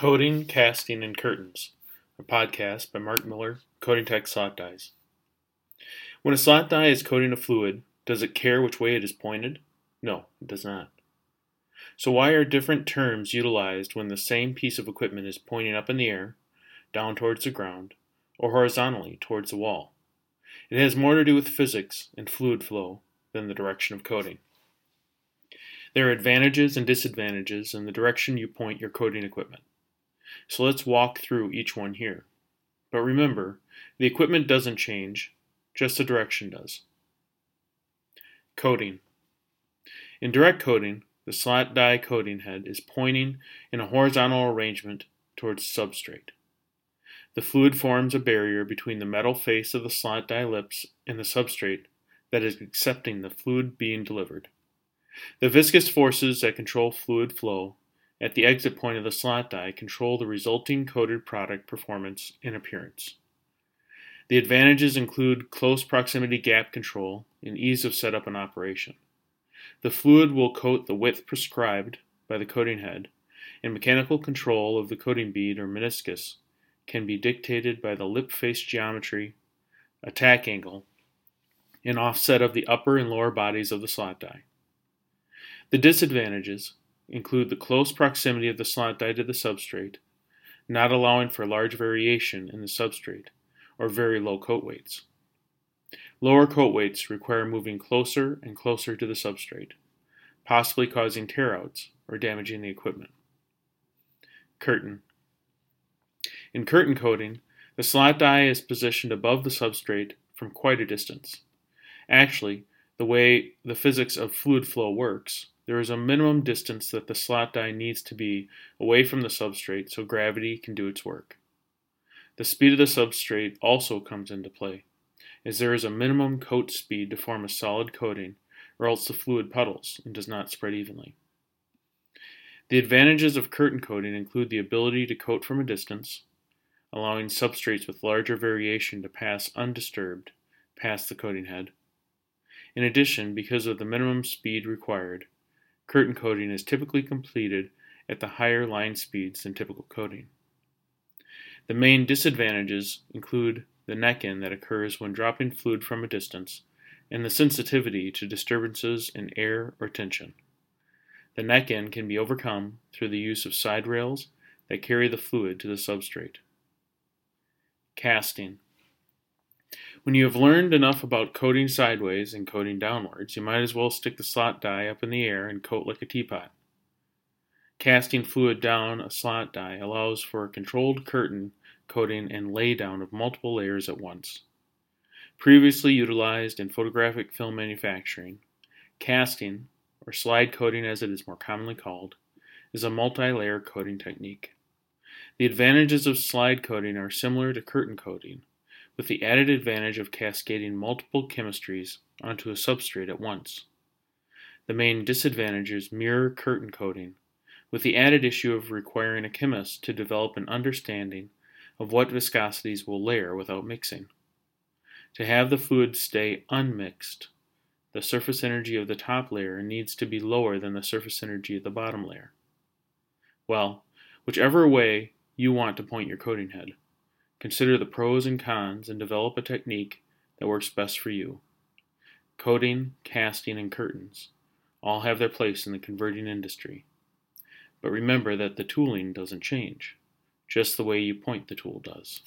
Coating, Casting, and Curtains, a podcast by Mark Miller, Coating Tech Slot Dies. When a slot die is coating a fluid, does it care which way it is pointed? No, it does not. So, why are different terms utilized when the same piece of equipment is pointing up in the air, down towards the ground, or horizontally towards the wall? It has more to do with physics and fluid flow than the direction of coating. There are advantages and disadvantages in the direction you point your coating equipment. So let's walk through each one here. But remember, the equipment doesn't change, just the direction does. Coating. In direct coating, the slot die coating head is pointing in a horizontal arrangement towards substrate. The fluid forms a barrier between the metal face of the slot die lips and the substrate that is accepting the fluid being delivered. The viscous forces that control fluid flow at the exit point of the slot die control the resulting coated product performance and appearance. The advantages include close proximity gap control and ease of setup and operation. The fluid will coat the width prescribed by the coating head, and mechanical control of the coating bead or meniscus can be dictated by the lip face geometry, attack angle, and offset of the upper and lower bodies of the slot die. The disadvantages include the close proximity of the slot die to the substrate, not allowing for large variation in the substrate, or very low coat weights. Lower coat weights require moving closer and closer to the substrate, possibly causing tearouts or damaging the equipment. Curtain. In curtain coating, the slot die is positioned above the substrate from quite a distance. Actually, the way the physics of fluid flow works, there is a minimum distance that the slot die needs to be away from the substrate so gravity can do its work. The speed of the substrate also comes into play, as there is a minimum coat speed to form a solid coating, or else the fluid puddles and does not spread evenly. The advantages of curtain coating include the ability to coat from a distance, allowing substrates with larger variation to pass undisturbed past the coating head. In addition, because of the minimum speed required, Curtain coating is typically completed at the higher line speeds than typical coating. The main disadvantages include the neck-in that occurs when dropping fluid from a distance and the sensitivity to disturbances in air or tension. The neck-in can be overcome through the use of side rails that carry the fluid to the substrate. Casting. When you have learned enough about coating sideways and coating downwards, you might as well stick the slot die up in the air and coat like a teapot. Casting fluid down a slot die allows for a controlled curtain coating and laydown of multiple layers at once. Previously utilized in photographic film manufacturing, casting, or slide coating as it is more commonly called, is a multi-layer coating technique. The advantages of slide coating are similar to curtain coating, with the added advantage of cascading multiple chemistries onto a substrate at once. The main disadvantage is mirror curtain coating, with the added issue of requiring a chemist to develop an understanding of what viscosities will layer without mixing. To have the fluid stay unmixed, the surface energy of the top layer needs to be lower than the surface energy of the bottom layer. Well, whichever way you want to point your coating head. Consider the pros and cons and develop a technique that works best for you. Coating, casting, and curtains all have their place in the converting industry. But remember that the tooling doesn't change, just the way you point the tool does.